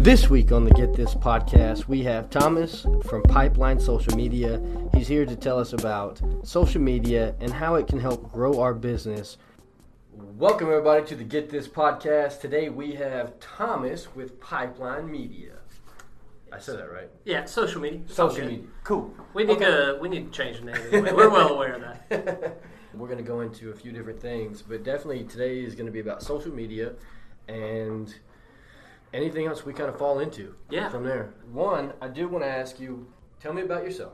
This week on the Get This podcast, we have Thomas from Pipeline Social Media. He's here to tell us about social media and how it can help grow our business. Welcome, everybody, to the Get This podcast. Today we have Thomas with Pipeline Media. I said that right. Yeah, social media. It's Social good. media. Cool. We need Okay. to we need to change the name. Anyway. We're well aware of that. We're going to go into a few different things, but definitely today is going to be about social media and anything else we kind of fall into Yeah. from there. One, I do want to ask you, tell me about yourself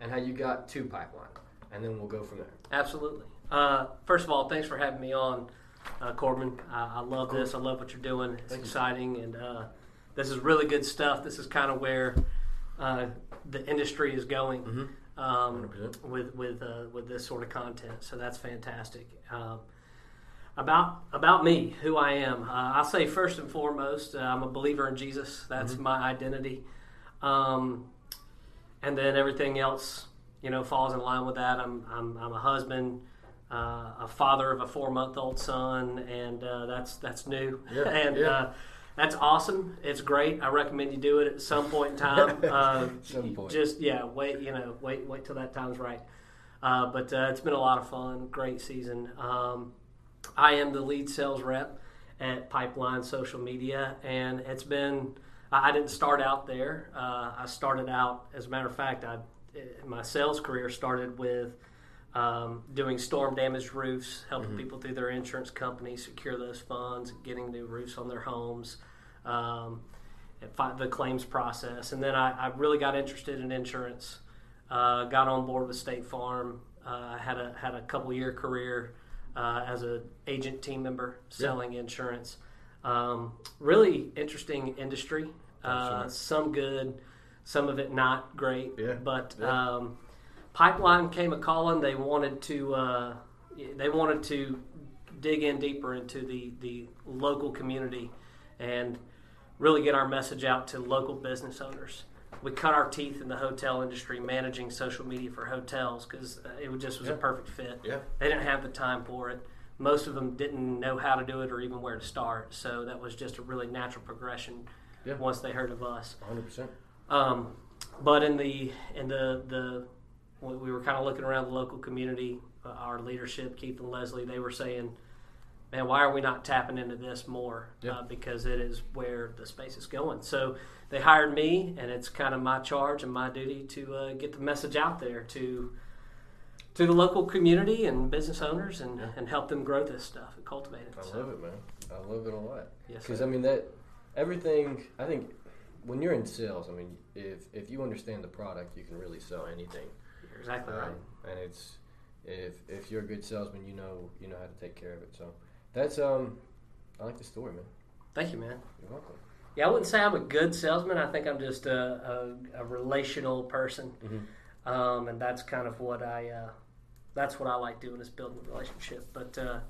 and how you got to Pipeline, and then we'll go from there. Absolutely. Uh, first of all, thanks for having me on, uh, Corbin. I, I love this. I love what you're doing. It's Thank you. exciting, and uh, this is really good stuff. This is kind of where uh, the industry is going Mm-hmm. um, with with uh, with this sort of content. So that's fantastic. Um, about about me, who I am. Uh, I'll say first and foremost, uh, I'm a believer in Jesus. That's Mm-hmm. my identity, um, and then everything else, you know, falls in line with that. I'm I'm, I'm a husband, uh, a father of a four month old son, and uh, that's that's new, Yeah, and yeah. Uh, that's awesome. It's great. I recommend you do it at some point in time. Uh, Some point. Just yeah, wait. You know, wait wait till that time's right. Uh, but uh, it's been a lot of fun. Great season. Um, I am the lead sales rep at Pipeline Social Media, and it's been. I didn't start out there. Uh, I started out, as a matter of fact, I my sales career started with um, doing storm damaged roofs, helping people through their insurance company secure those funds, getting new roofs on their homes, um, the claims process. And then I, I really got interested in insurance. Uh, got on board with State Farm. Uh, had a had a couple year career uh, as an agent team member selling insurance. Um, really interesting industry. Uh, some good, some of it not great. Yeah. But Yeah. um, Pipeline came a calling. They wanted to uh, they wanted to dig in deeper into the the local community and really get our message out to local business owners. We cut our teeth in the hotel industry managing social media for hotels because it just was a perfect fit. Yeah. They didn't have the time for it. Most of them didn't know how to do it or even where to start. So that was just a really natural progression Yeah. once they heard of us. 100%. Um, but in the in the the we we were kind of looking around the local community. Uh, our leadership, Keith and Leslie, they were saying, "Man, why are we not tapping into this more? Yeah. Uh, because it is where the space is going." So they hired me, and it's kind of my charge and my duty to uh, get the message out there to to the local community and business owners, and, Yeah. and help them grow this stuff and cultivate it. I So, love it, man. I love it a lot. Yes, Because. I mean that everything. I think when you're in sales, I mean, if if you understand the product, you can really sell anything. You're exactly right. Um, and it's if if you're a good salesman, you know you know how to take care of it. So that's um, I like the story, man. Thank you, man. You're welcome. Yeah, I wouldn't say I'm a good salesman. I think I'm just a, a, a relational person, Mhm. um, and that's kind of what I uh, that's what I like doing is building a relationship. But uh,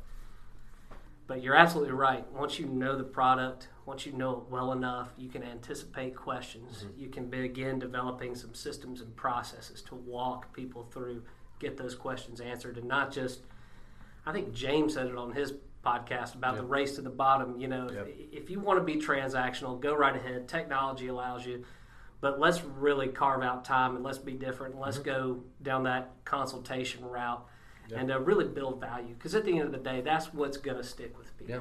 but you're absolutely right. Once you know the product, once you know it well enough, you can anticipate questions. You can begin developing some systems and processes to walk people through, get those questions answered, and not just. I think James said it on his podcast about the race to the bottom. You know, Yep. if, if you want to be transactional, go right ahead. Technology allows you, but let's really carve out time and let's be different. Let's go down that consultation route Yeah. and uh, really build value. Because at the end of the day, that's what's going to stick with people. Yeah,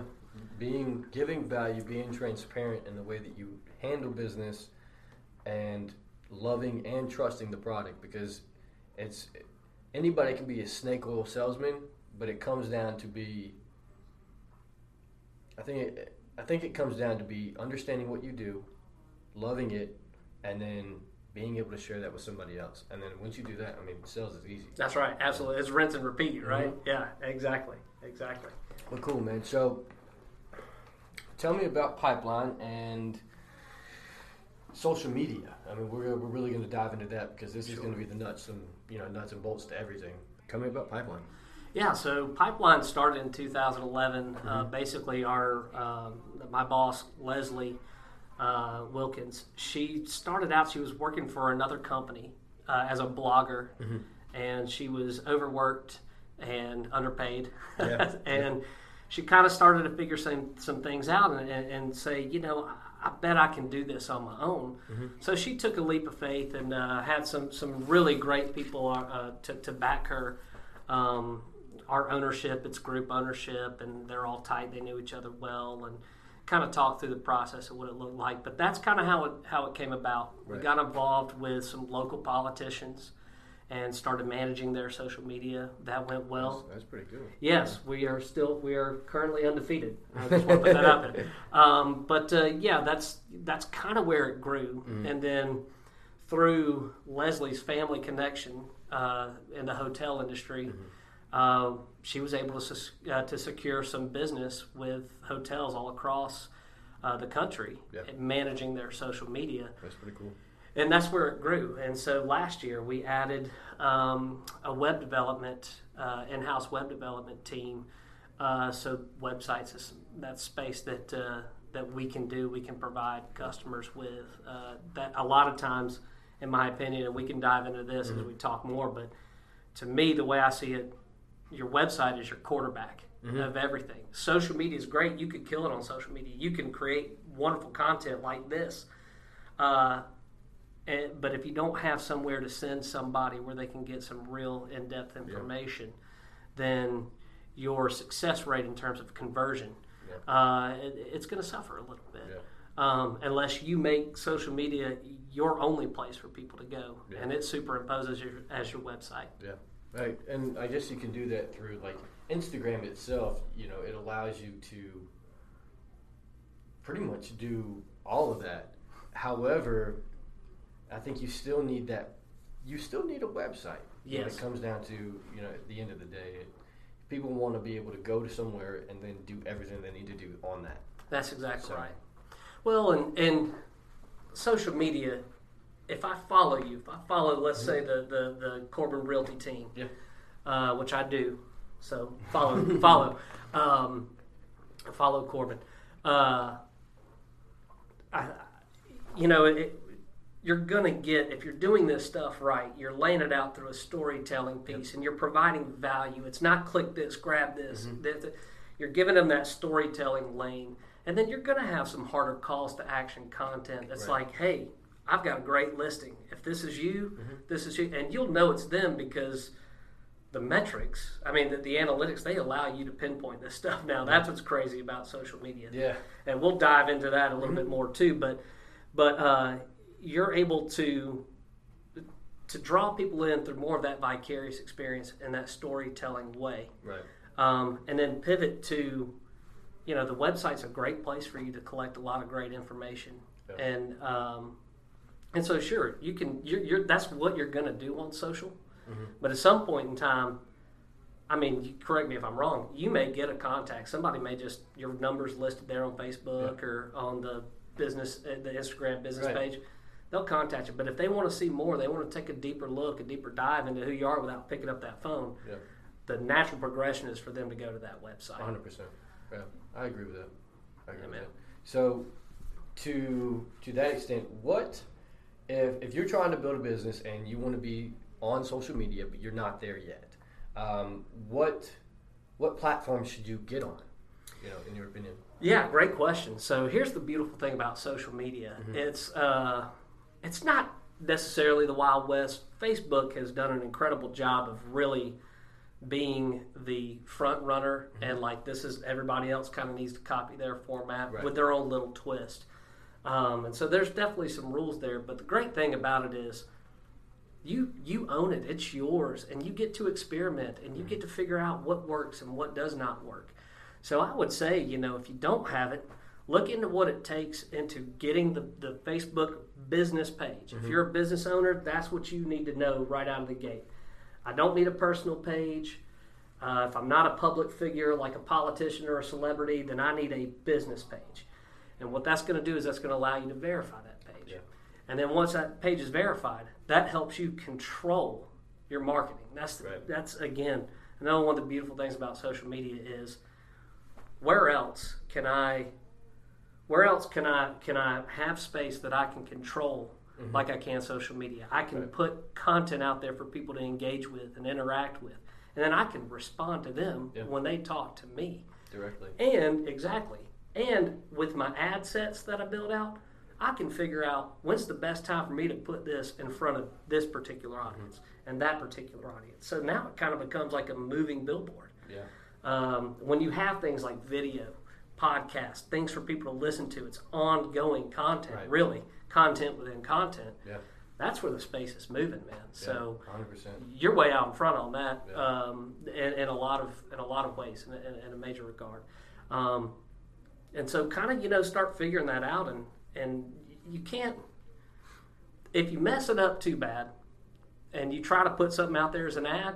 being giving value, being transparent in the way that you handle business, and loving and trusting the product because it's anybody can be a snake oil salesman, but it comes down to be. I think it, I think it comes down to be understanding what you do, loving it, and then being able to share that with somebody else. And then once you do that, I mean, sales is easy. That's right. Absolutely. It's rinse and repeat, right? Mhm. Yeah, exactly. Exactly. Well, cool, man. So, tell me about Pipeline and social media. I mean, we're, we're really going to dive into that because this is going to be the nuts and you know nuts and bolts to everything. Tell me about Pipeline. Yeah, so Pipeline started in 2011. Uh, Mm-hmm. basically, our um, my boss Leslie uh, Wilkins, she started out. She was working for another company uh, as a blogger, Mm-hmm. and she was overworked and underpaid, Yeah, and she kind of started to figure some some things out and, and, and say, you know, I bet I can do this on my own. Mm-hmm. So she took a leap of faith and uh, had some some really great people uh, to to back her. Um, our ownership, it's group ownership, and they're all tight. They knew each other well, and kind of talked through the process of what it looked like. But that's kind of how it how it came about. Right. We got involved with some local politicians and started managing their social media. That went well. That's, that's pretty good. Yes, we are still we are currently undefeated. I just want to put that out there. Um, but uh, yeah, that's that's kind of where it grew, mm-hmm. and then through Leslie's family connection uh, in the hotel industry. Mm-hmm. Uh, she was able to, uh, to secure some business with hotels all across uh, the country, yeah. managing their social media. That's pretty cool and that's where it grew. And so last year we added um, a web development, uh, in-house web development team. Uh, so websites is that space that uh, that we can do, we can provide customers with. Uh, that a lot of times, in my opinion, and we can dive into this mm-hmm. as we talk more. But to me, the way I see it, your website is your quarterback. Mm-hmm. Of everything. Social media is great. You can kill it on social media. You can create wonderful content like this. Uh, and, but if you don't have somewhere to send somebody where they can get some real in-depth information, yeah. then your success rate in terms of conversion, yeah. uh, it, it's going to suffer a little bit. Yeah. Um, unless you make social media your only place for people to go, and it superimposes your, as your website. Yeah, right. And I guess you can do that through like Instagram itself. You know, it allows you to pretty much do all of that. However, I think you still need that. You still need a website. Yes. When it comes down to you know at the end of the day, it, people want to be able to go to somewhere and then do everything they need to do on that. That's exactly so. right. Well, and and social media. If I follow you, if I follow, let's say the, the the Corbin Realty team, yeah, uh, which I do, so follow follow um, follow Corbin. Uh, I, you know, it, you're going to get if you're doing this stuff right you're laying it out through a storytelling piece yep. and you're providing value it's not click this grab this mm-hmm. you're giving them that storytelling lane and then you're going to have some harder calls to action content that's right. like hey i've got a great listing if this is you mm-hmm. this is you and you'll know it's them because the metrics i mean the, the, analytics they allow you to pinpoint this stuff now that's what's crazy about social media yeah and we'll dive into that a little mm-hmm. bit more too but but uh, you're able to to draw people in through more of that vicarious experience and that storytelling way. Right. Um, and then pivot to, you know, the website's a great place for you to collect a lot of great information. Yeah. And um, and so sure, you can. You're, you're that's what you're going to do on social. Mm-hmm. But at some point in time, I mean, correct me if I'm wrong. You may get a contact. Somebody may just your numbers listed there on Facebook yeah. or on the business, uh, the Instagram business right. page they'll contact you. But if they want to see more, they want to take a deeper look, a deeper dive into who you are without picking up that phone. Yeah. The natural progression is for them to go to that website. 100. percent Yeah, I agree with that. I agree with that. So, to to that extent, what if if you're trying to build a business and you want to be on social media but you're not there yet? Um, what what platform should you get on? You know, in your opinion. Yeah, great question. So here's the beautiful thing about social media. Mm-hmm. It's uh, it's not necessarily the Wild West. Facebook has done an incredible job of really being the front runner mm-hmm. and like this is everybody else kind of needs to copy their format right. with their own little twist. Um, and so there's definitely some rules there, but the great thing about it is you you own it. It's yours, and you get to experiment and you get to figure out what works and what does not work. So I would say, you know, if you don't have it, look into what it takes into getting the, the Facebook business page. Mm-hmm. If you're a business owner, that's what you need to know right out of the gate. I don't need a personal page. Uh, if I'm not a public figure like a politician or a celebrity, then I need a business page. And what that's going to do is that's going to allow you to verify that page. Yeah. And then once that page is verified, that helps you control your marketing. That's right. that's again another one of the beautiful things about social media is where else can I where else can I can I have space that I can control mm-hmm. like I can social media? I can right. put content out there for people to engage with and interact with, and then I can respond to them yeah. when they talk to me directly. And exactly, And with my ad sets that I build out, I can figure out when's the best time for me to put this in front of this particular audience and that particular audience. So now it kind of becomes like a moving billboard. Yeah. Um, when you have things like video, podcast, things for people to listen to, it's ongoing content, Right. really content within content. Yeah. That's where the space is moving, man. So hundred percent. you're way out in front on that Yeah. um, in, in a lot of in a lot of ways in, in, in a major regard um, and so kind of you know start figuring that out and and you can't if you mess it up too bad and you try to put something out there as an ad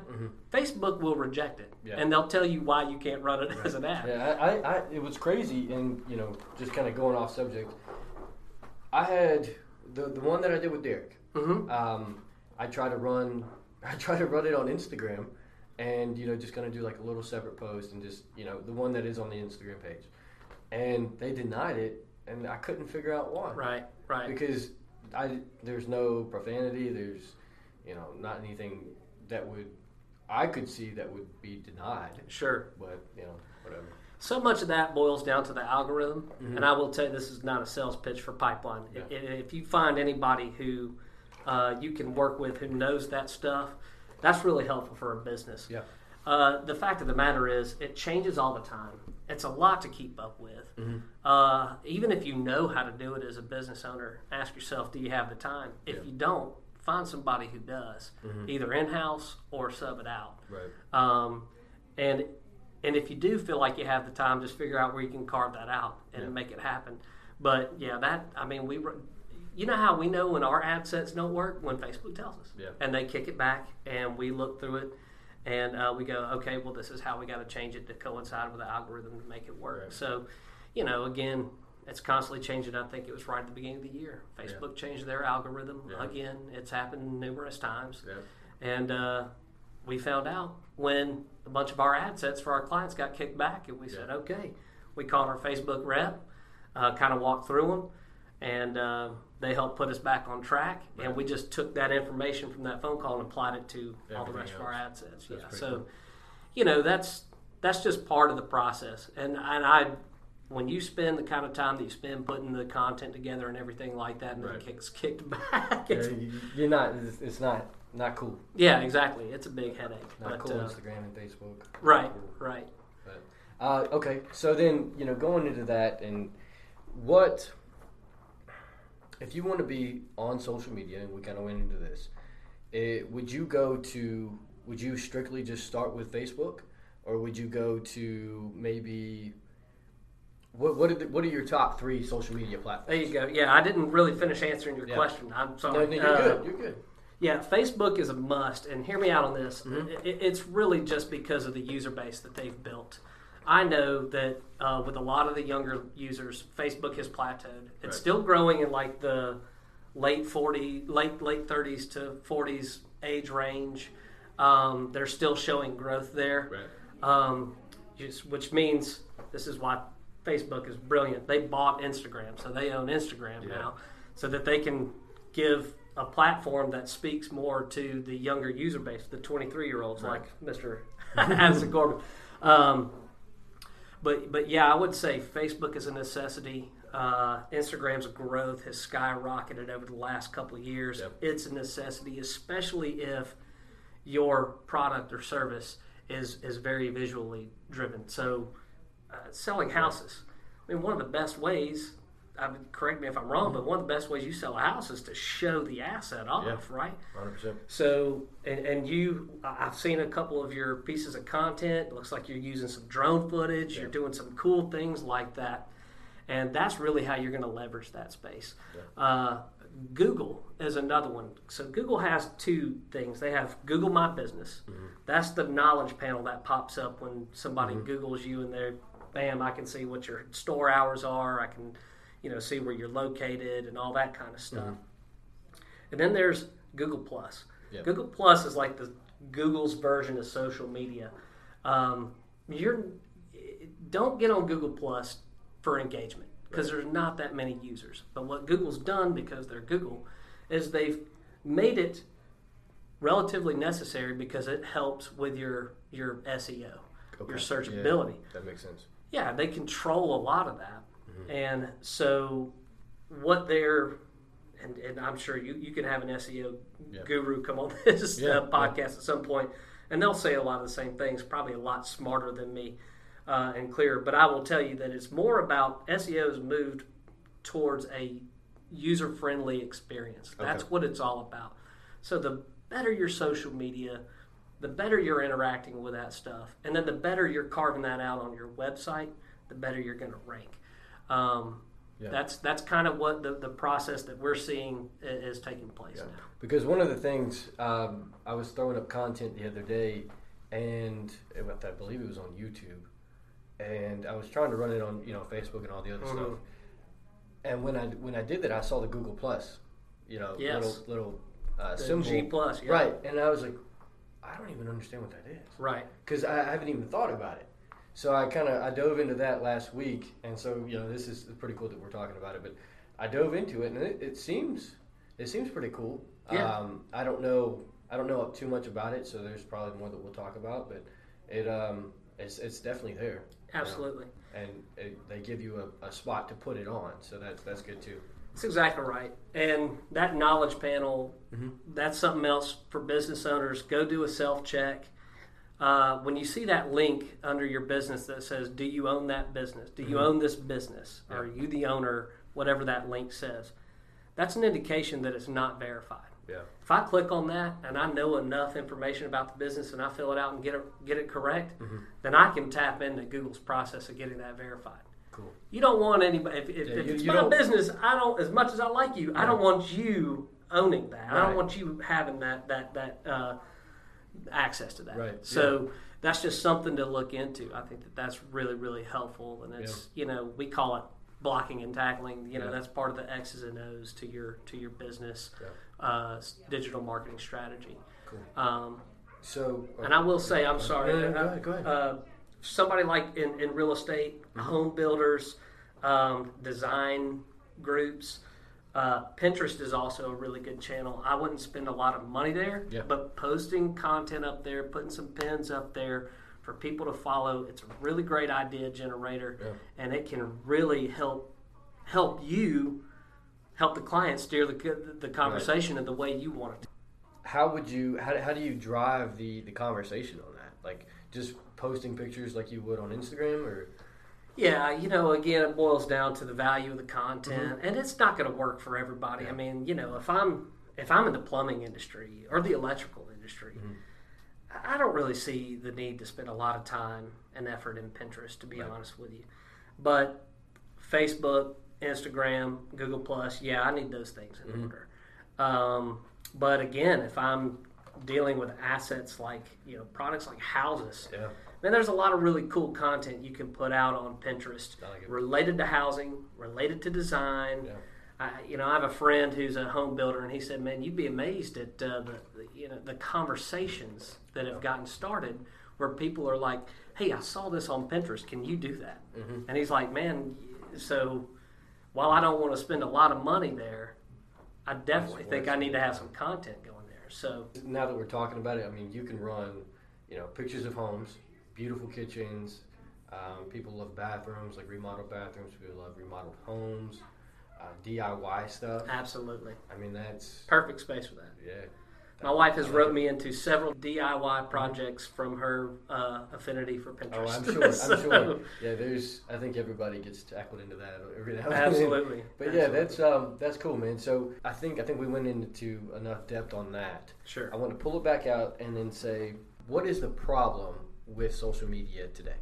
facebook will reject it Mm-hmm. Yeah. and they'll tell you why you can't run it as an ad Yeah, I, I, I, it was crazy, and you know, just kind of going off subject. I had the the one that I did with Derek. hmm Um, I tried to run, I tried to run it on Instagram, and you know, just kind of do like a little separate post, and just you know, the one that is on the Instagram page, and they denied it, and I couldn't figure out why. right right Because I there's no profanity, there's you know, not anything that would I could see that would be denied, sure but you know, whatever. So much of that boils down to the algorithm, and I will tell you this is not a sales pitch for Pipeline. Yeah. If you find anybody who uh, you can work with who knows that stuff, that's really helpful for a business. Yeah. Uh, the fact of the matter is, it changes all the time. It's a lot to keep up with. Mm-hmm. Uh, even if you know how to do it as a business owner, ask yourself, do you have the time? If Yeah. Mm-hmm. you don't, find somebody who does, either in house or sub it out. Right. Um, and and if you do feel like you have the time, just figure out where you can carve that out and Yeah. make it happen. But yeah, that I mean, we you know how we know when our ad sets don't work when Facebook tells us, Yeah. and they kick it back, and we look through it, and uh, we go, okay, well, this is how we got to change it to coincide with the algorithm to make it work. Right. So, you know, again. It's constantly changing. I think it was right at the beginning of the year. Facebook changed their algorithm Yeah. again. It's happened numerous times. Yeah. And uh, we found out when a bunch of our ad sets for our clients got kicked back, and we said, okay. We called our Facebook rep, uh, kind of walked through them, and uh, they helped put us back on track. And we just took that information from that phone call and applied it to all the Everything rest of our else. ad sets. That's yeah. So, cool. you know, that's that's just part of the process. And and I. When you spend the kind of time that you spend putting the content together and everything like that, and then Right. it gets kicked back, it's, you- you're not. It's, not not cool. yeah, exactly. It's a big headache. Not but, cool. uh, Instagram and Facebook. right, Cool. right. Uh, okay, so then you know going into that and what if you want to be on social media and we kind of went into this, it, would you go to would you strictly just start with Facebook or would you go to maybe what what are, the, what are your top three social media platforms? There you go. Yeah, I didn't really finish answering your Yeah. question. I'm No, sorry. no, you're Uh, good. You're good. Yeah, Facebook is a must, and hear me out on this. Mm-hmm. It, it's really just because of the user base that they've built. I know that uh, with a lot of the younger users, Facebook has plateaued. It's Right. still growing in like the late 40, late late 30s to 40s age range. Um, they're still showing growth there. Right. um, just, which means this is why Facebook is brilliant. They bought Instagram, so they own Instagram Yeah. now, so that they can give a platform that speaks more to the younger user base, the 23 year olds, Right. like Mr. Addison Corbin. Um, but but yeah, I would say Facebook is a necessity. Uh, Instagram's growth has skyrocketed over the last couple of years. Yep. It's a necessity, especially if your product or service is is very visually driven. So, uh, selling houses. I mean, one of the best ways. I mean, correct me if I'm wrong, but one of the best ways you sell a house is to show the asset off, Yeah. right? Hundred percent. So, and, and you, I've seen a couple of your pieces of content. It looks like you're using some drone footage. You're doing some cool things like that, and that's really how you're going to leverage that space. Yeah. Uh, Google is another one. So Google has two things. They have Google My Business. Mm-hmm. That's the knowledge panel that pops up when somebody Googles you, and they're, bam, I can see what your store hours are. I can, you know, see where you're located and all that kind of stuff. Mm-hmm. And then there's Google Plus. Yeah. Google Plus is like the Google's version of social media. Um, you're don't get on Google Plus for engagement because there's not that many users. But what Google's done because they're Google is they've made it relatively necessary because it helps with your your SEO, your searchability. Yeah, that makes sense. Yeah, they control a lot of that. Mm-hmm. And so, what they're and, and I'm sure you, you can have an SEO yeah. guru come on this yeah, uh, podcast yeah. at some point, and they'll say a lot of the same things, probably a lot smarter than me uh, and clearer. But I will tell you that it's more about SEO has moved towards a user friendly experience. That's okay. what it's all about. So the better your social media, the better you're interacting with that stuff, and then the better you're carving that out on your website, the better you're going to rank. Um, yeah. That's that's kind of what the, the process that we're seeing is, taking place yeah. now. Because one of the things um, I was throwing up content the other day, and I believe it was on YouTube, and I was trying to run it on you know Facebook and all the other mm-hmm. stuff. And when I when I did that, I saw the Google Plus, you know, yes. little little uh, symbol. G plus, yeah. right? And I was like, I don't even understand what that is, right? Because I haven't even thought about it. So I kind of I dove into that last week, and so you know this is pretty cool that we're talking about it. But I dove into it, and it, it seems it seems pretty cool. Yeah. Um, I don't know I don't know too much about it, so there's probably more that we'll talk about. But it um it's it's definitely there. Absolutely. You know? And it, they give you a, a spot to put it on, so that's that's good too. That's exactly right. And that knowledge panel, mm-hmm. that's something else for business owners. Go do a self check uh, when you see that link under your business that says, "Do you own that business? Do you mm-hmm. own this business? Yeah. Are you the owner?" Whatever that link says, that's an indication that it's not verified. Yeah. If I click on that and I know enough information about the business and I fill it out and get it get it correct, mm-hmm. then I can tap into Google's process of getting that verified. Cool. You don't want anybody. If, if, yeah, if you, it's you my business, I don't. As much as I like you, yeah. I don't want you owning that. Right. I don't want you having that that that. Uh, access to that. Right. So yeah. that's just something to look into. I think that that's really really helpful, and it's yeah. you know we call it blocking and tackling. You know yeah. that's part of the X's and O's to your to your business uh, digital marketing strategy. Cool. Um, so, uh, and I will say, I'm sorry. ahead. Go ahead. Uh, somebody like in, in real estate, mm-hmm. home builders, um, design groups uh, Pinterest is also a really good channel. I wouldn't spend a lot of money there, yeah. but posting content up there, putting some pins up there for people to follow, it's a really great idea generator, yeah. and it can really help help you help the client steer the the conversation right. in the way you want it. to. How would you? How, how do you drive the the conversation on that? Like just posting pictures like you would on Instagram, or yeah, you know, again, it boils down to the value of the content, mm-hmm. and it's not going to work for everybody. Yeah. I mean, you know, if I'm if I'm in the plumbing industry or the electrical industry, mm-hmm. I don't really see the need to spend a lot of time and effort in Pinterest, to be right. honest with you. But Facebook, Instagram, Google Plus, yeah, I need those things in mm-hmm. order. Um, but again, if I'm dealing with assets like you know products like houses. Yeah Man, there's a lot of really cool content you can put out on Pinterest like related to housing, related to design. Yeah. I, you know, I have a friend who's a home builder, and he said, "Man, you'd be amazed at uh, the, the, you know the conversations that have gotten started where people are like, "Hey, I saw this on Pinterest. Can you do that?" Mm-hmm. And he's like, "Man, so while I don't want to spend a lot of money there, I definitely think I need to have some content going there." So now that we're talking about it, I mean, you can run, you know, pictures of homes beautiful kitchens. Um, people love bathrooms, like remodeled bathrooms. People love remodeled homes, uh, DIY stuff. Absolutely. I mean, that's perfect space for that. Yeah. My wife has wrote me into several DIY projects from her uh, affinity for Pinterest. Oh, I'm sure. I'm sure. Yeah, there's. I think everybody gets tackled into that every now and then. Absolutely. But Absolutely. yeah, that's um, that's cool, man. So I think I think we went into enough depth on that. Sure. I want to pull it back out and then say, what is the problem with social media today?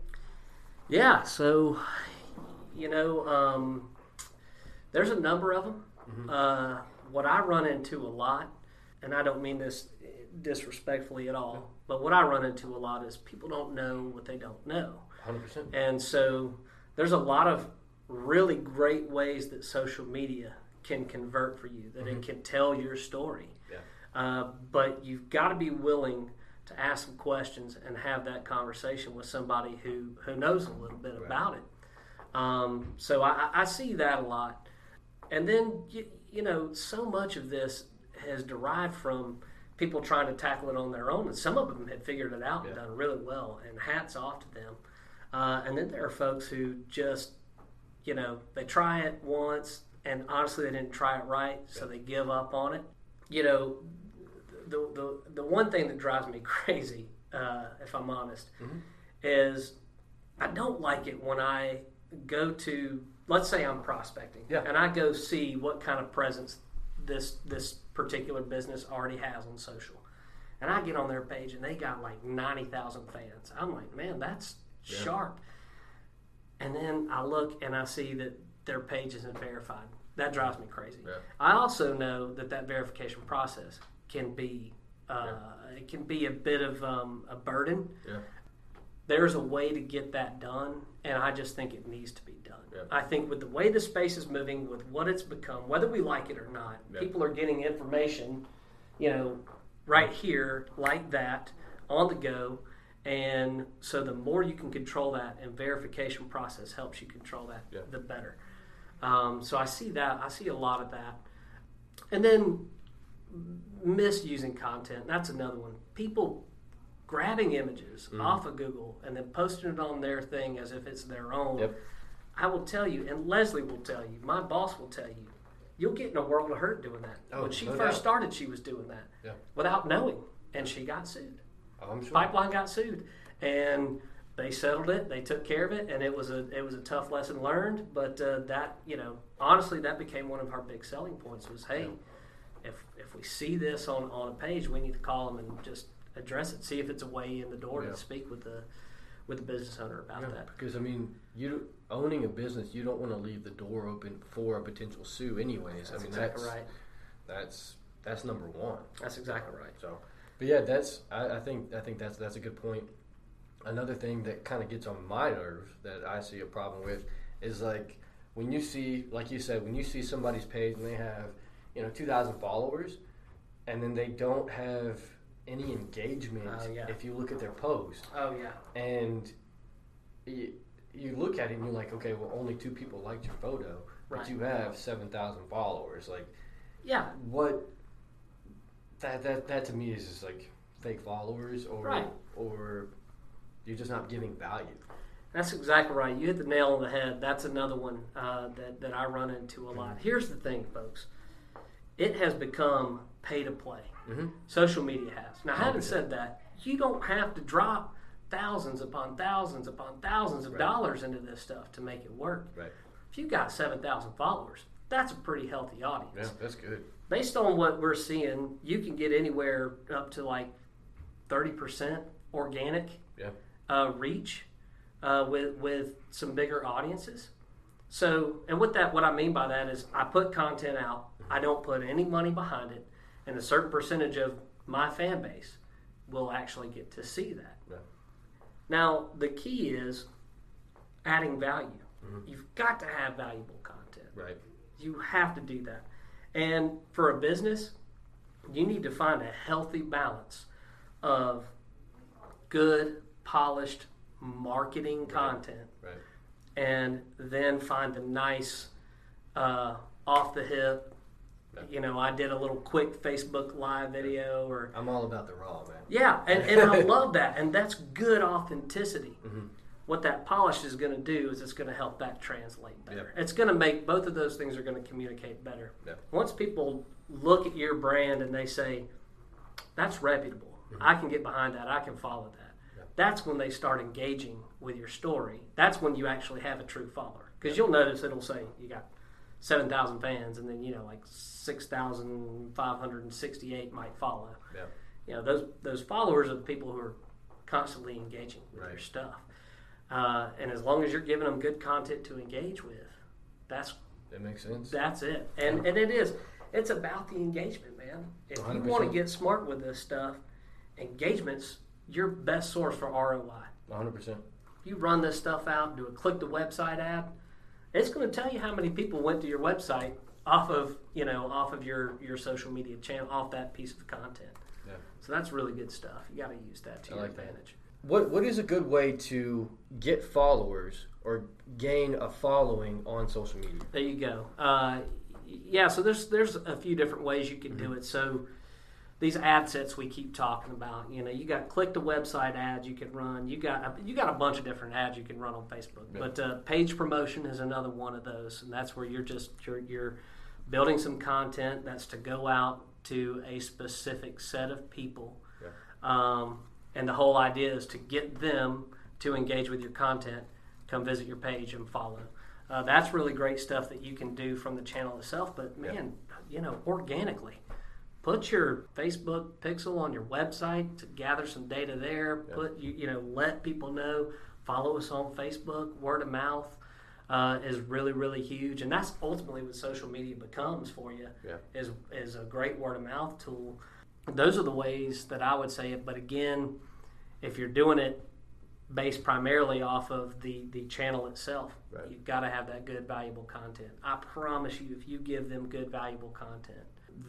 Yeah, so you know, um, there's a number of them. Mm-hmm. Uh, what I run into a lot, and I don't mean this disrespectfully at all, but what I run into a lot is people don't know what they don't know. 100%. And so there's a lot of really great ways that social media can convert for you, that mm-hmm. it can tell your story. Yeah. Uh, but you've got to be willing to ask some questions and have that conversation with somebody who, who knows a little bit right. about it. Um, so I, I, see that a lot. And then, you, you, know, so much of this has derived from people trying to tackle it on their own. And some of them had figured it out yeah. and done really well, and hats off to them. Uh, and then there are folks who just you know, they try it once, and honestly, they didn't try it right, so they give up on it. You know, the the the one thing that drives me crazy, uh, if I'm honest, Mm-hmm. is I don't like it when I go to, let's say I'm prospecting, Yeah. and I go see what kind of presence this this particular business already has on social, and I get on their page and they got like ninety thousand fans. I'm like, man, that's Yeah. sharp. And then I look and I see that their page isn't verified. That drives me crazy. Yeah. I also know that that verification process can be uh, it can be a bit of um, a burden. Yeah. There's a way to get that done, and I just think it needs to be done. Yeah. I think with the way the space is moving, with what it's become, whether we like it or not, Yeah. people are getting information, you know, right here like that on the go. And so the more you can control that and verification process helps you control that, Yeah. the better. Um, so I see that. I see a lot of that. And then misusing content. That's another one. People grabbing images Mm. off of Google and then posting it on their thing as if it's their own. Yep. I will tell you, and Leslie will tell you, my boss will tell you, you'll get in a world of hurt doing that. Oh, when she no first doubt. started, she was doing that Yeah. without knowing, and she got sued. Oh, I'm sure. Pipeline got sued, and they settled it. They took care of it, and it was a it was a tough lesson learned. But uh, that you know, honestly, that became one of our big selling points. Was hey, if if we see this on on a page, we need to call them and just address it. See if it's a way in the door Yeah. to speak with the with the business owner about Yeah, that. because I mean, you owning a business, you don't want to leave the door open for a potential sue, anyways. That's I mean, exactly that's right. that's that's number one. That's exactly right. So, but yeah, that's I, I think I think that's that's a good point. Another thing that kind of gets on my nerves that I see a problem with is like when you see, like you said, when you see somebody's page and they have you know two thousand followers, and then they don't have any engagement. Oh, yeah. If you look at their post, Oh yeah. and you, you look at it and you're like, okay, well, only two people liked your photo, Right. but you have seven thousand followers. Like, Yeah. what? That that that to me is just like fake followers, or Right. or you're just not giving value. That's exactly right. You hit the nail on the head. That's another one uh, that, that I run into a lot. Here's the thing, folks it has become pay to play. Mm-hmm. Social media has. Now, having 100%. said that, you don't have to drop thousands upon thousands upon thousands of Right. dollars into this stuff to make it work. Right. If you've got 7,000 followers, that's a pretty healthy audience Yeah, that's good. based on what we're seeing, you can get anywhere up to like thirty percent organic Yeah. uh, reach uh, with with some bigger audiences. So, and what that what I mean by that is, I put content out. I don't put any money behind it, and a certain percentage of my fan base will actually get to see that. Yeah. Now, the key is adding value. Mhm. You've got to have valuable content. Right. You have to do that. And for a business, you need to find a healthy balance of good, polished marketing content Right. and then find the nice, uh, off the hip. You know, I did a little quick Facebook live video or I'm all about the raw, man. yeah, and, and I love that, and that's good authenticity. Mhm. What that polish is going to do is it's going to help that translate better. It's going to make both of those things are going to communicate better. Yeah. Once people look at your brand and they say, "That's reputable. I can get behind that. I can follow that." Mm-hmm. That's when they start engaging with your story. That's when you actually have a true follower. Because you'll notice it'll say you got seven thousand fans, and then you know like six thousand five hundred and sixty-eight might follow. Yeah. you know those those followers are the people who are constantly engaging with your stuff. Uh, and as long as you're giving them good content to engage with that's That makes sense. that's it. And and it is it's about the engagement man. If you want to get smart with this stuff engagements your best source for roi 100. percent. You run this stuff out do a click the website ad it's going to tell you how many people went to your website off of you know off of your your social media channel off that piece of content Yeah. so that's really good stuff you got to use that to I your like that. advantage What What is a good way to get followers or gain a following on social media? There you go. Uh, yeah, so there's there's a few different ways you can do it. So these ad sets we keep talking about. You know, you got click to website ads you can run. You got you got a bunch of different ads you can run on Facebook. Yeah. But uh, page promotion is another one of those, and that's where you're just you're, you're building some content that's to go out to a specific set of people. Yeah. Um, and the whole idea is to get them to engage with your content, come visit your page and follow. Uh, that's really great stuff that you can do from the channel itself. But man, you know, organically, put your Facebook pixel on your website to gather some data there. Yeah. Put you you know let people know. Follow us on Facebook. Word of mouth uh, is really really huge, and that's ultimately what social media becomes for you. Yeah. Is is a great word of mouth tool. Those are the ways that I would say it. But again, if you're doing it based primarily off of the the channel itself, Right. you've got to have that good valuable content. I promise you, if you give them good valuable content,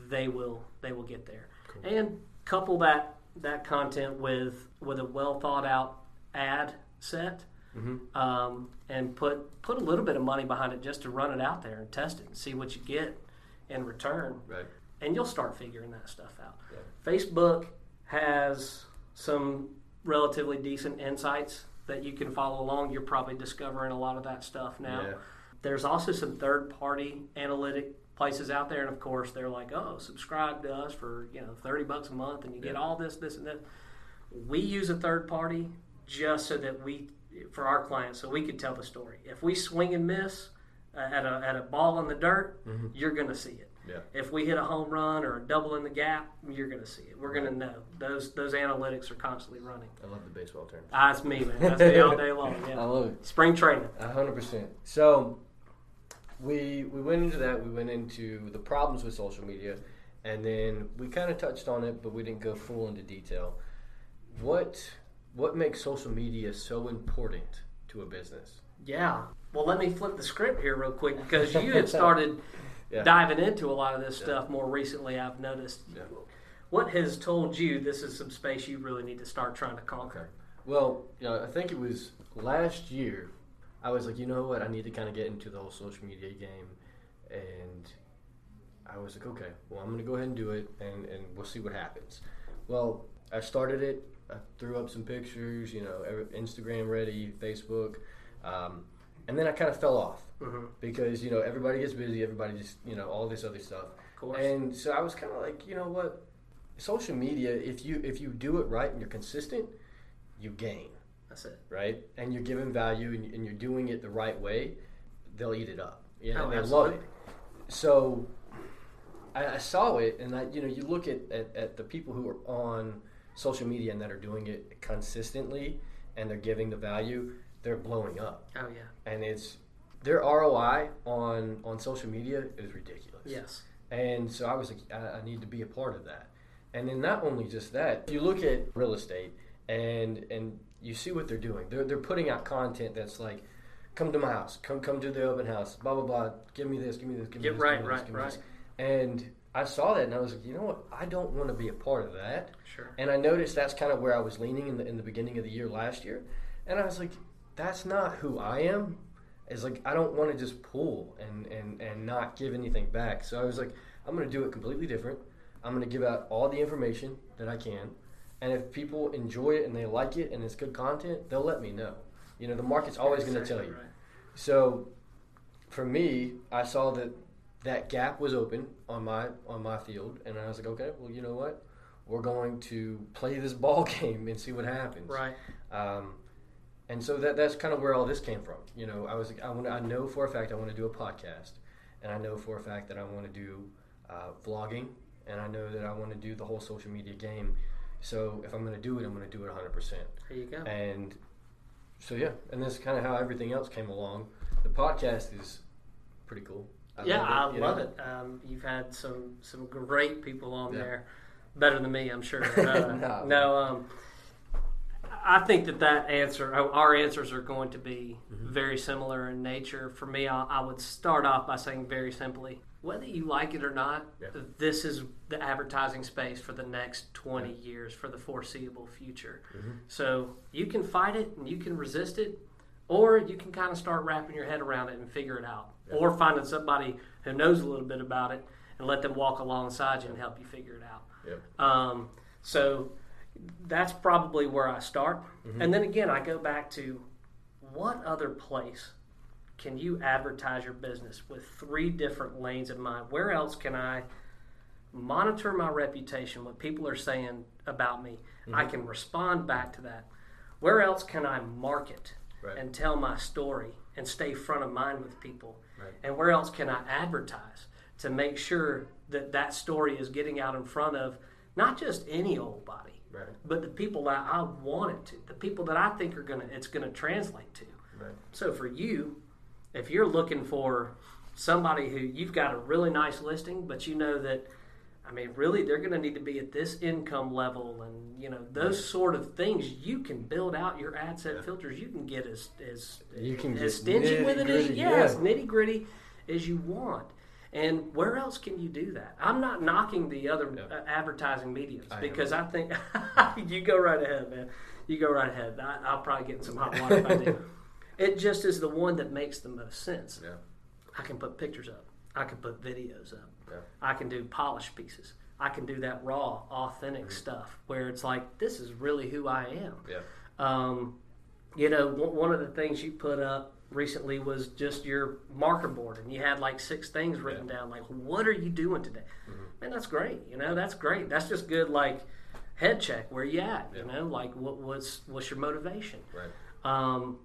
they will they will get there. Cool. And couple that that content with with a well thought out ad set. Mm-hmm. Um, and put put a little bit of money behind it just to run it out there and test it and see what you get in return Right. and you'll start figuring that stuff out. Yeah. Facebook has some relatively decent insights that you can follow along. You're probably discovering a lot of that stuff now. Yeah. There's also some third party analytic places out there and of course they're like, "Oh, subscribe to us for, you know, 30 bucks a month and you get all this this and that." We use a third party just so that we for our clients so we could tell the story. If we swing and miss uh, at a at a ball in the dirt, Mhm. you're going to see it. Yeah. If we hit a home run or a double in the gap, you're going to see it. We're going to know. Those those analytics are constantly running. I love the baseball term. Ah, it's me, man. That's me all day long. I love it. Spring training. A hundred percent. So we we went into that. We went into the problems with social media, and then we kind of touched on it, but we didn't go full into detail. What what makes social media so important to a business? Yeah. Well, let me flip the script here real quick because you had started Yeah. diving into a lot of this Yeah. stuff more recently. I've noticed. Yeah. What has told you this is some space you really need to start trying to conquer? Well, you know, I think it was last year. I was like, you know what? I need to kind of get into the whole social media game, and I was like, okay, well, I'm gonna go ahead and do it, and and we'll see what happens. Well, I started it. I threw up some pictures, you know, Instagram ready, Facebook, um, and then I kind of fell off Mm-hmm. because you know everybody gets busy, everybody just you know all this other stuff. And so I was kind of like, you know what, social media, if you if you do it right and you're consistent, you gain, That's it. right? And you're giving value and, and you're doing it the right way, they'll eat it up. You know, Oh, they love it. So I, I saw it, and I, you know, you look at, at, at the people who are on social media and that are doing it consistently, and they're giving the value, they're blowing up, Oh yeah. and it's their ROI on on social media is ridiculous. Yes. And so I was like, I, I need to be a part of that. And then not only just that, you look at real estate and and you see what they're doing. They're they're putting out content that's like, come to my house, come come to the open house, blah blah blah. Give me this, give me this, give me Get this, right, give me this, right, give me this. And I saw that and I was like, you know what? I don't want to be a part of that. Sure. And I noticed that's kind of where I was leaning in the in the beginning of the year last year. And I was like, that's not who I am. It's like I don't want to just pull and, and, and not give anything back. So I was like, I'm gonna do it completely different. I'm gonna give out all the information that I can. And if people enjoy it and they like it and it's good content, they'll let me know. You know, the market's always gonna tell you. Right. So for me, I saw that that gap was open on my on my field, and I was like, okay, well, you know what? We're going to play this ball game and see what happens. Right. Um, and so that that's kind of where all this came from. You know, I was like, I want I know for a fact I want to do a podcast, and I know for a fact that I want to do uh, vlogging, and I know that I want to do the whole social media game. So if I'm going to do it, I'm going to do it 100 percent. There you go. And so yeah, and that's kind of how everything else came along. The podcast is pretty cool. yeah, I love know? it. Um, you've had some some great people on Yeah. there, better than me, I'm sure. Uh, No. no, um, I think that that answer, our answers are going to be Mm-hmm. very similar in nature. For me, I, I would start off by saying very simply, whether you like it or not, Yeah. this is the advertising space for the next 20 years, for the foreseeable future. Mm-hmm. So you can fight it and you can resist it, or you can kind of start wrapping your head around it and figure it out, Yeah. or finding somebody who knows a little bit about it and let them walk alongside you and help you figure it out. Um, so that's probably where I start. Mm-hmm. And then again, I go back to what other place can you advertise your business with three different lanes in mind? Where else can I monitor my reputation, what people are saying about me? Mm-hmm. I can respond back to that. Where else can I market Right. and tell my story and stay front of mind with people? Right. And where else can I advertise to make sure that that story is getting out in front of not just any old body, Right. but the people that I want it to, the people that I think are gonna it's gonna translate to. So for you, if you're looking for somebody who you've got a really nice listing, but you know that I mean, really, they're going to need to be at this income level, and you know those sort of things. You can build out your ad set filters. You can get as as You can as get stingy with it as yes, yeah. nitty gritty as you want. And where else can you do that? I'm not knocking the other Yeah. uh, advertising mediums I am. because I think you go right ahead, man. You go right ahead. I, I'll probably get in some hot water if I do. It just is the one that makes the most sense. Yeah. I can put pictures up. I can put videos up. Yeah. I can do polished pieces. I can do that raw, authentic stuff where it's like, this is really who I am. Yeah. Um, you know, one one of the things you put up recently was just your marker board, and you had like six things written down. Like, what are you doing today? Man, that's great. You know, that's great. That's just good. Like, head check. Where you at? You know, like what what's what's your motivation? Right. Um,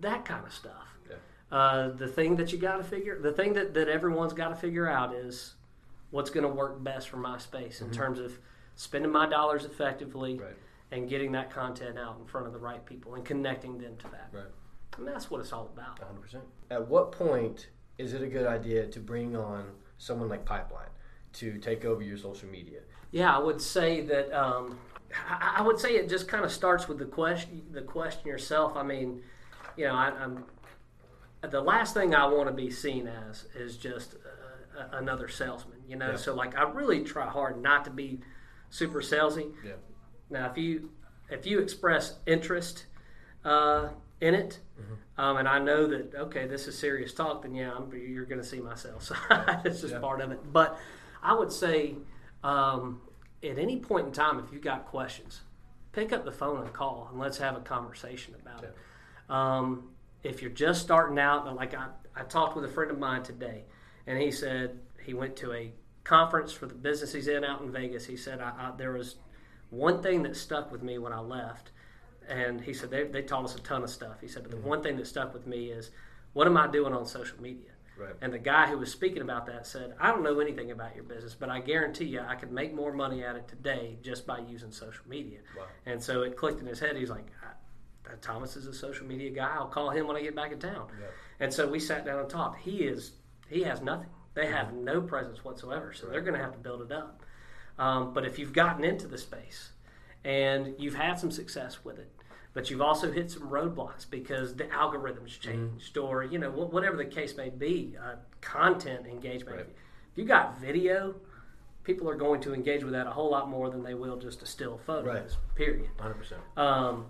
that kind of stuff. Yeah. Uh, the thing that you got to figure, the thing that, that everyone's got to figure out is what's going to work best for my space in terms of spending my dollars effectively Right. and getting that content out in front of the right people and connecting them to that. Right. And that's what it's all about. 100%. At what point is it a good idea to bring on someone like Pipeline to take over your social media? Yeah, I would say that. Um, I, I would say it just kind of starts with the question. The question yourself. I mean, you know, I, I'm. The last thing I want to be seen as is just uh, another salesman. You know, Yeah. so like I really try hard not to be super salesy. Yeah. Now, if you if you express interest uh, in it, um, and I know that okay, this is serious talk, then yeah, I'm, you're going to see my sales. it's just Yeah. part of it. But I would say um, at any point in time, if you've got questions, pick up the phone and call, and let's have a conversation about it. Um, if you're just starting out, like I, I talked with a friend of mine today, and he said he went to a conference for the business he's in out in Vegas. He said I, I, there was one thing that stuck with me when I left, and he said they, they taught us a ton of stuff. He said, but the one thing that stuck with me is what am I doing on social media? Right. And the guy who was speaking about that said, I don't know anything about your business, but I guarantee you I could make more money at it today just by using social media. Wow. And so it clicked in his head. He's like, "I- Thomas is a social media guy. I'll call him when I get back in town. Yeah. And so we sat down and talked. He is he has nothing. They have no presence whatsoever. So they're going to have to build it up. Um, but if you've gotten into the space and you've had some success with it, but you've also hit some roadblocks because the algorithms changed, or you know wh- whatever the case may be, uh, content engagement. Right. If you got video, people are going to engage with that a whole lot more than they will just a still photos. Right. Period. 100%. Um,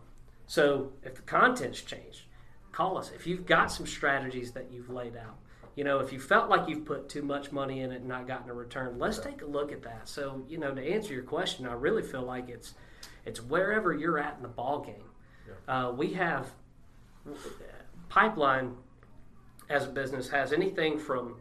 so if the content's changed, call us. If you've got some strategies that you've laid out, you know, if you felt like you've put too much money in it and not gotten a return, let's take a look at that. So, you know, to answer your question, I really feel like it's it's wherever you're at in the ball game. Uh, we have pipeline as a business has anything from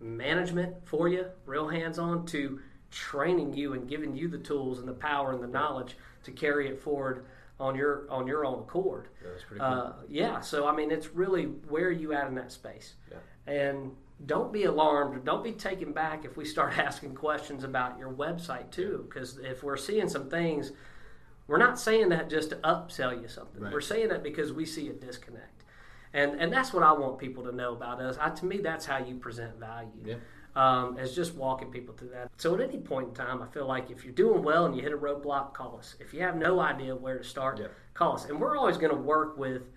management for you, real hands on, to training you and giving you the tools and the power and the knowledge to carry it forward on your on your own accord. Yeah, that's pretty cool. Uh, yeah, so I mean, it's really where are you at in that space, Yeah. and don't be alarmed don't be taken back if we start asking questions about your website too, because if we're seeing some things, we're not saying that just to upsell you something. Right. We're saying that because we see a disconnect, and and that's what I want people to know about us. I, to me, that's how you present value Yeah. Um, as just walking people through that. So at any point in time, I feel like if you're doing well and you hit a roadblock, call us. If you have no idea where to start, Yeah. call us. And we're always going to work with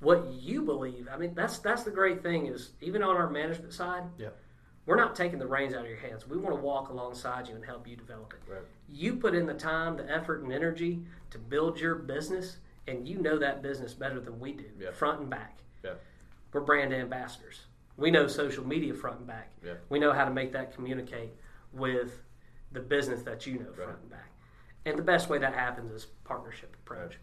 what you believe. I mean, that's that's the great thing is even on our management side, Yeah. we're not taking the reins out of your hands. We want to walk alongside you and help you develop it. Right. You put in the time, the effort, and energy to build your business, and you know that business better than we do, Yeah. front and back. Yeah. We're brand ambassadors. We know social media front and back. Yeah. We know how to make that communicate. with the business that you know front Right. and back. And the best way that happens is partnership approach.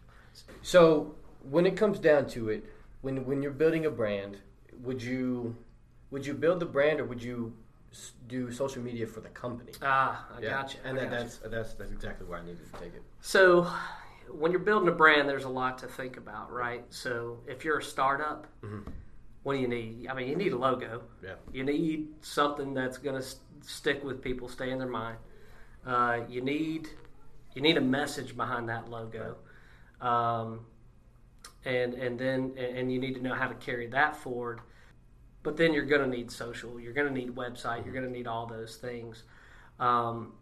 So when it comes down to it, when when you're building a brand, would you would you build the brand or would you do social media for the company? Ah, I gotcha. And I that, gotcha. that's that's that's exactly where I needed to take it. So, when you're building a brand, there's a lot to think about, right? So, if you're a startup, what do you need? I mean, you need a logo. Yeah. You need something that's going to stick with people, stay in their mind. Uh, you need you need a message behind that logo, um, and and then and you need to know how to carry that forward. But then you're going to need social. You're going to need website. You're going to need all those things. Um,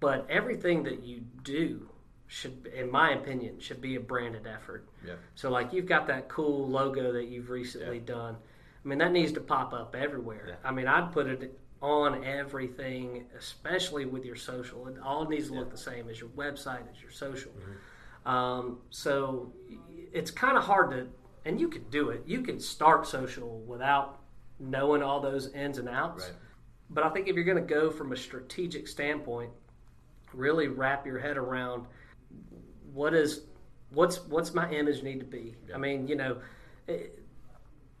but everything that you do should, in my opinion, should be a branded effort. Yeah. So like you've got that cool logo that you've recently done. I mean that needs to pop up everywhere. Yeah. I mean I'd put it on everything, especially with your social. It all needs to look the same as your website, as your social. Mm-hmm. Um, so it's kind of hard to, and you can do it. You can start social without knowing all those ins and outs. Right. But I think if you're going to go from a strategic standpoint, really wrap your head around what is what's what's my image need to be. I mean, you know, it,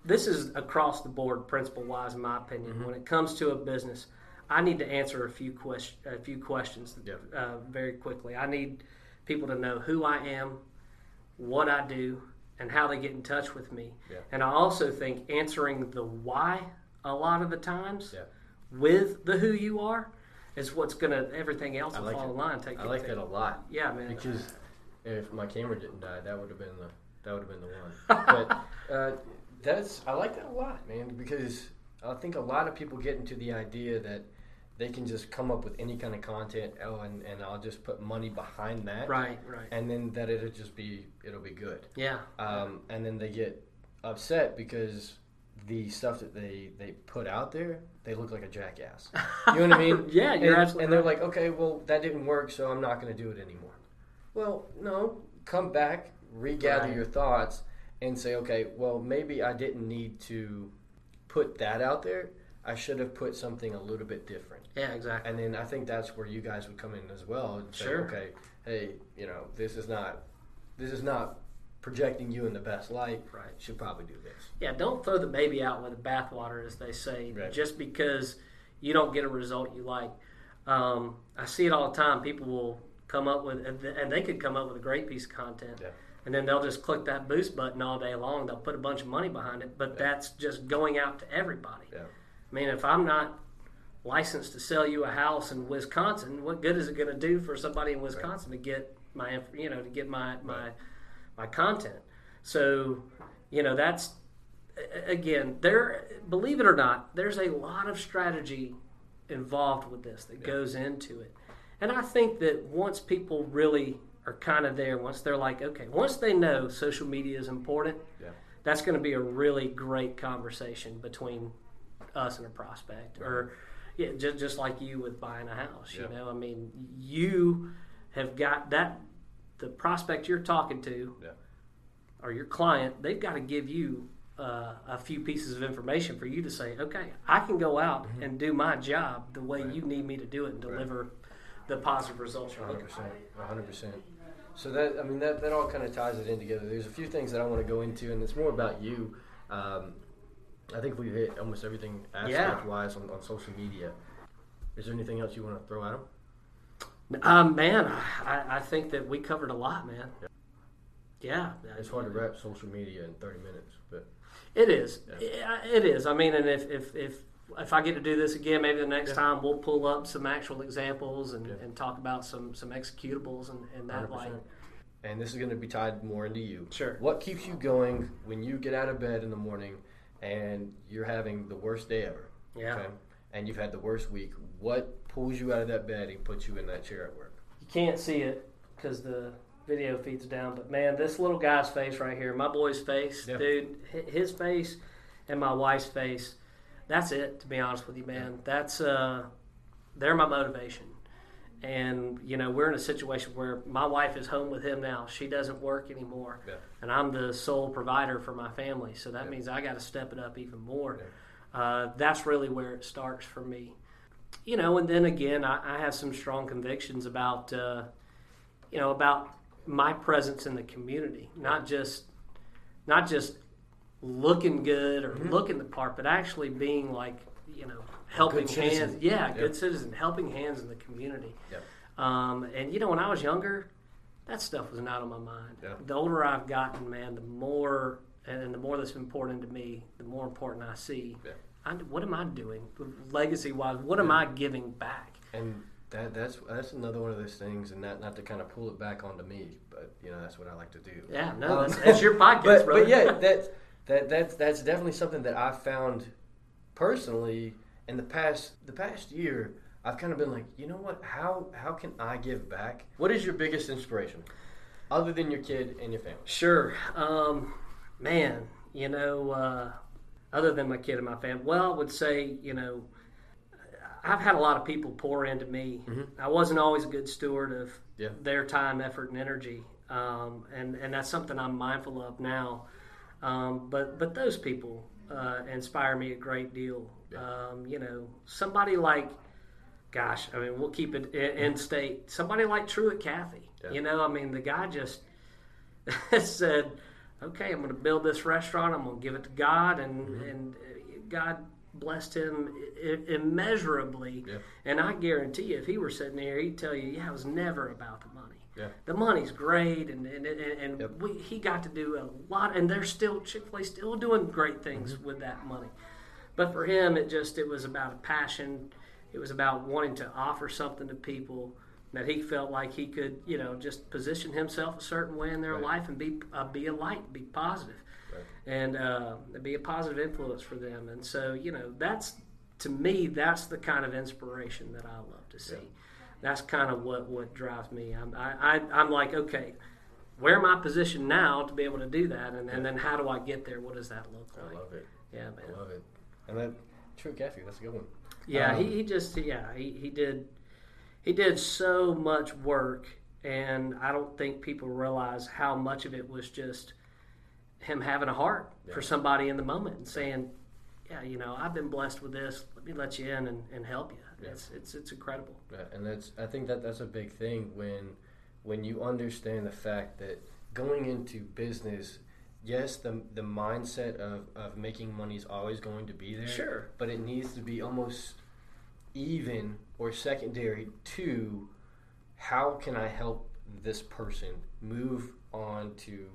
this is across the board, principle wise, in my opinion. When it comes to a business, I need to answer a few question, a few questions Yeah. uh, very quickly. I need people to know who I am, what I do, and how they get in touch with me. Yeah. And I also think answering the why a lot of the times Yeah. with the who you are is what's gonna everything else I will like fall in line. Take I like that a lot. Yeah, man. Because if my camera didn't die, that would have been the that would have been the one. but uh, that's I like that a lot, man. Because I think a lot of people get into the idea that they can just come up with any kind of content. Oh, and, and I'll just put money behind that, right, right. and then that it'll just be it'll be good. Yeah, Um, and then they get upset because the stuff that they they put out there, they look like a jackass. You know what I mean? Yeah, you're and, absolutely And they're right. like, okay, well, that didn't work, so I'm not going to do it anymore. Well, no, come back, regather Right. your thoughts, and say, okay, well, maybe I didn't need to put that out there. I should have put something a little bit different. yeah, exactly. And then I think that's where you guys would come in as well. And say, Sure. Okay, hey, you know, this is not, this is not projecting you in the best light. Right. Should probably do this. Yeah, don't throw the baby out with the bathwater, as they say, Right. just because you don't get a result you like. Um, I see it all the time. People will come up with, and they could come up with a great piece of content, Yeah. and then they'll just click that boost button all day long. They'll put a bunch of money behind it, but that's just going out to everybody. Yeah. I mean, if I'm not licensed to sell you a house in Wisconsin, what good is it going to do for somebody in Wisconsin to get my, you know, to get my my my content? So, you know, that's again, there. Believe it or not, there's a lot of strategy involved with this that goes into it, and I think that once people really are kind of there, once they're like, okay, once they know social media is important, Yeah. that's going to be a really great conversation between us and a prospect or yeah just, just like you with buying a house you know i mean you have got that the prospect you're talking to Yeah. or your client they've got to give you uh, a few pieces of information for you to say okay i can go out and do my job the way Mm-hmm. Right. you need me to do it and deliver the positive results you're looking for 100%. 100%. So that I mean that, that all kind of ties it in together. There's a few things that I want to go into, and it's more about you. Um, I think we've hit almost everything aspect wise on, on social media. Is there anything else you want to throw at them? um, man I, I think that we covered a lot man yeah It's hard to wrap social media in 30 minutes, but It is. Yeah, It is. I mean, and if if if if I get to do this again, maybe the next Yeah. time we'll pull up some actual examples and, Yeah. and talk about some some executables and, and that 100%. like. And this is going to be tied more into you. Sure. What keeps you going when you get out of bed in the morning and you're having the worst day ever? Yeah. And you've had the worst week. What pulls you out of that bed and puts you in that chair at work? You can't see it because the video feeds down, but man, this little guy's face right here, my boy's face, Yeah. dude, his face, and my wife's face. That's it. To be honest with you, man, that's uh, they're my motivation. And you know, we're in a situation where my wife is home with him now. She doesn't work anymore, Yeah. and I'm the sole provider for my family. So that Yeah. means I got to step it up even more. Yeah. Uh, that's really where it starts for me. you know, and then again, I, I have some strong convictions about, uh, you know, about my presence in the community, not just, not just looking good or Mhm. looking the part, but actually being like, you know, helping hands. Yeah, Yep. good citizen, helping hands in the community. Yep. Um, and you know, when I was younger, that stuff was not on my mind. Yeah. The older I've gotten, man, the more and the more that's important to me, the more important I see. Yeah. I, what am I doing, legacy wise? What am I giving back? And that that's that's another one of those things, and not not to kind of pull it back onto me, but you know that's what I like to do. Yeah, no, Um, that's, that's your podcast, but, brother. but yeah, that that that's that's definitely something that I found personally in the past the past year. I've kind of been like, you know what? How how can I give back? What is your biggest inspiration, other than your kid and your family? Sure. Um, man, you know, uh, other than my kid and my family, well, I would say, you know, I've had a lot of people pour into me. Mhm. I wasn't always a good steward of Yeah. their time, effort, and energy, um, and and that's something I'm mindful of now. Um, but but those people uh, inspire me a great deal. Um, you know, somebody like, gosh, I mean, we'll keep it in, state. Somebody like Truett Cathy. Yeah. You know, I mean, the guy just said, "Okay, I'm going to build this restaurant. I'm going to give it to God," and Mm-hmm. and uh, God blessed him immeasurably. Yeah. And I guarantee you, if he were sitting there, he'd tell you, "Yeah, it was never about the money." Yeah. The money's great, and and, and, and Yep. we, he got to do a lot, and they're still Chick Fil A still doing great things Mm-hmm. with that money. But for him, it just it was about a passion. It was about wanting to offer something to people that he felt like he could, you know, just position himself a certain way in their Right. life and be uh, be a light, be positive, Right. and uh, be a positive influence for them. And so, you know, that's to me, that's the kind of inspiration that I love to see. Yeah. That's kind of what what drives me. I'm I, I, I'm like, okay, where am I positioned now to be able to do that, and, and then how do I get there? What does that look like? I love it. Yeah, man. I love it. And that Truett Cathy, that's a good one. Yeah, Um, he, he just yeah he, he did he did so much work, and I don't think people realize how much of it was just him having a heart for somebody in the moment and saying, yeah, you know, I've been blessed with this. Let me let you in and, and help you. Yeah. It's it's it's incredible. Yeah, and that's I think that that's a big thing when when you understand the fact that going into business, yes, the the mindset of, of making money is always going to be there. Sure. But it needs to be almost even or secondary to how can I help this person move on to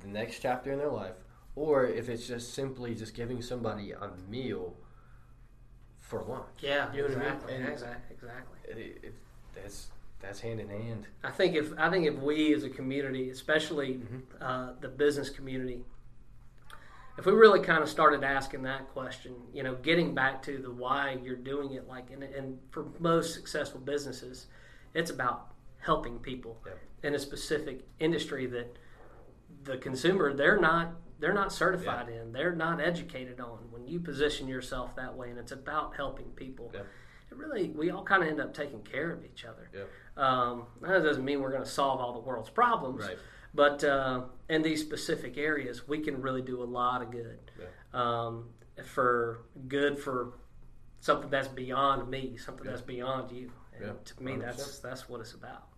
the next chapter in their life, or if it's just simply just giving somebody a meal for lunch. Yeah, You know what I mean? exactly, exactly, exactly. It, it, that's that's hand in hand. I think if I think if we as a community, especially Mhm. uh, the business community, if we really kind of started asking that question, you know, getting back to the why you're doing it, like, and, and for most successful businesses, it's about helping people Yep. in a specific industry that the consumer they're not they're not certified in, they're not educated on. When you position yourself that way, and it's about helping people, Yep. it really we all kind of end up taking care of each other. Yep. Um, that doesn't mean we're going to solve all the world's problems, Right. but uh, in these specific areas, we can really do a lot of good. Yeah. Um, for good for something that's beyond me, something Yeah. that's beyond you. And Yeah, to me, 100%. that's that's what it's about.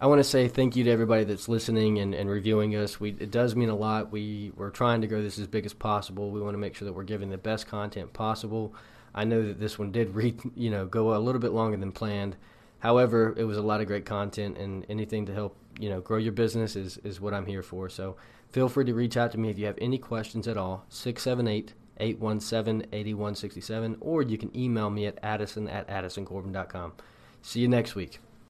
I want to say thank you to everybody that's listening and, and reviewing us. We it does mean a lot. We we're trying to grow this as big as possible. We want to make sure that we're giving the best content possible. I know that this one did read you know go a little bit longer than planned. However, it was a lot of great content and anything to help you know grow your business is is what I'm here for. So feel free to reach out to me if you have any questions at all. 678 817 8167 or you can email me at addison at addisoncorbin.com. See you next week.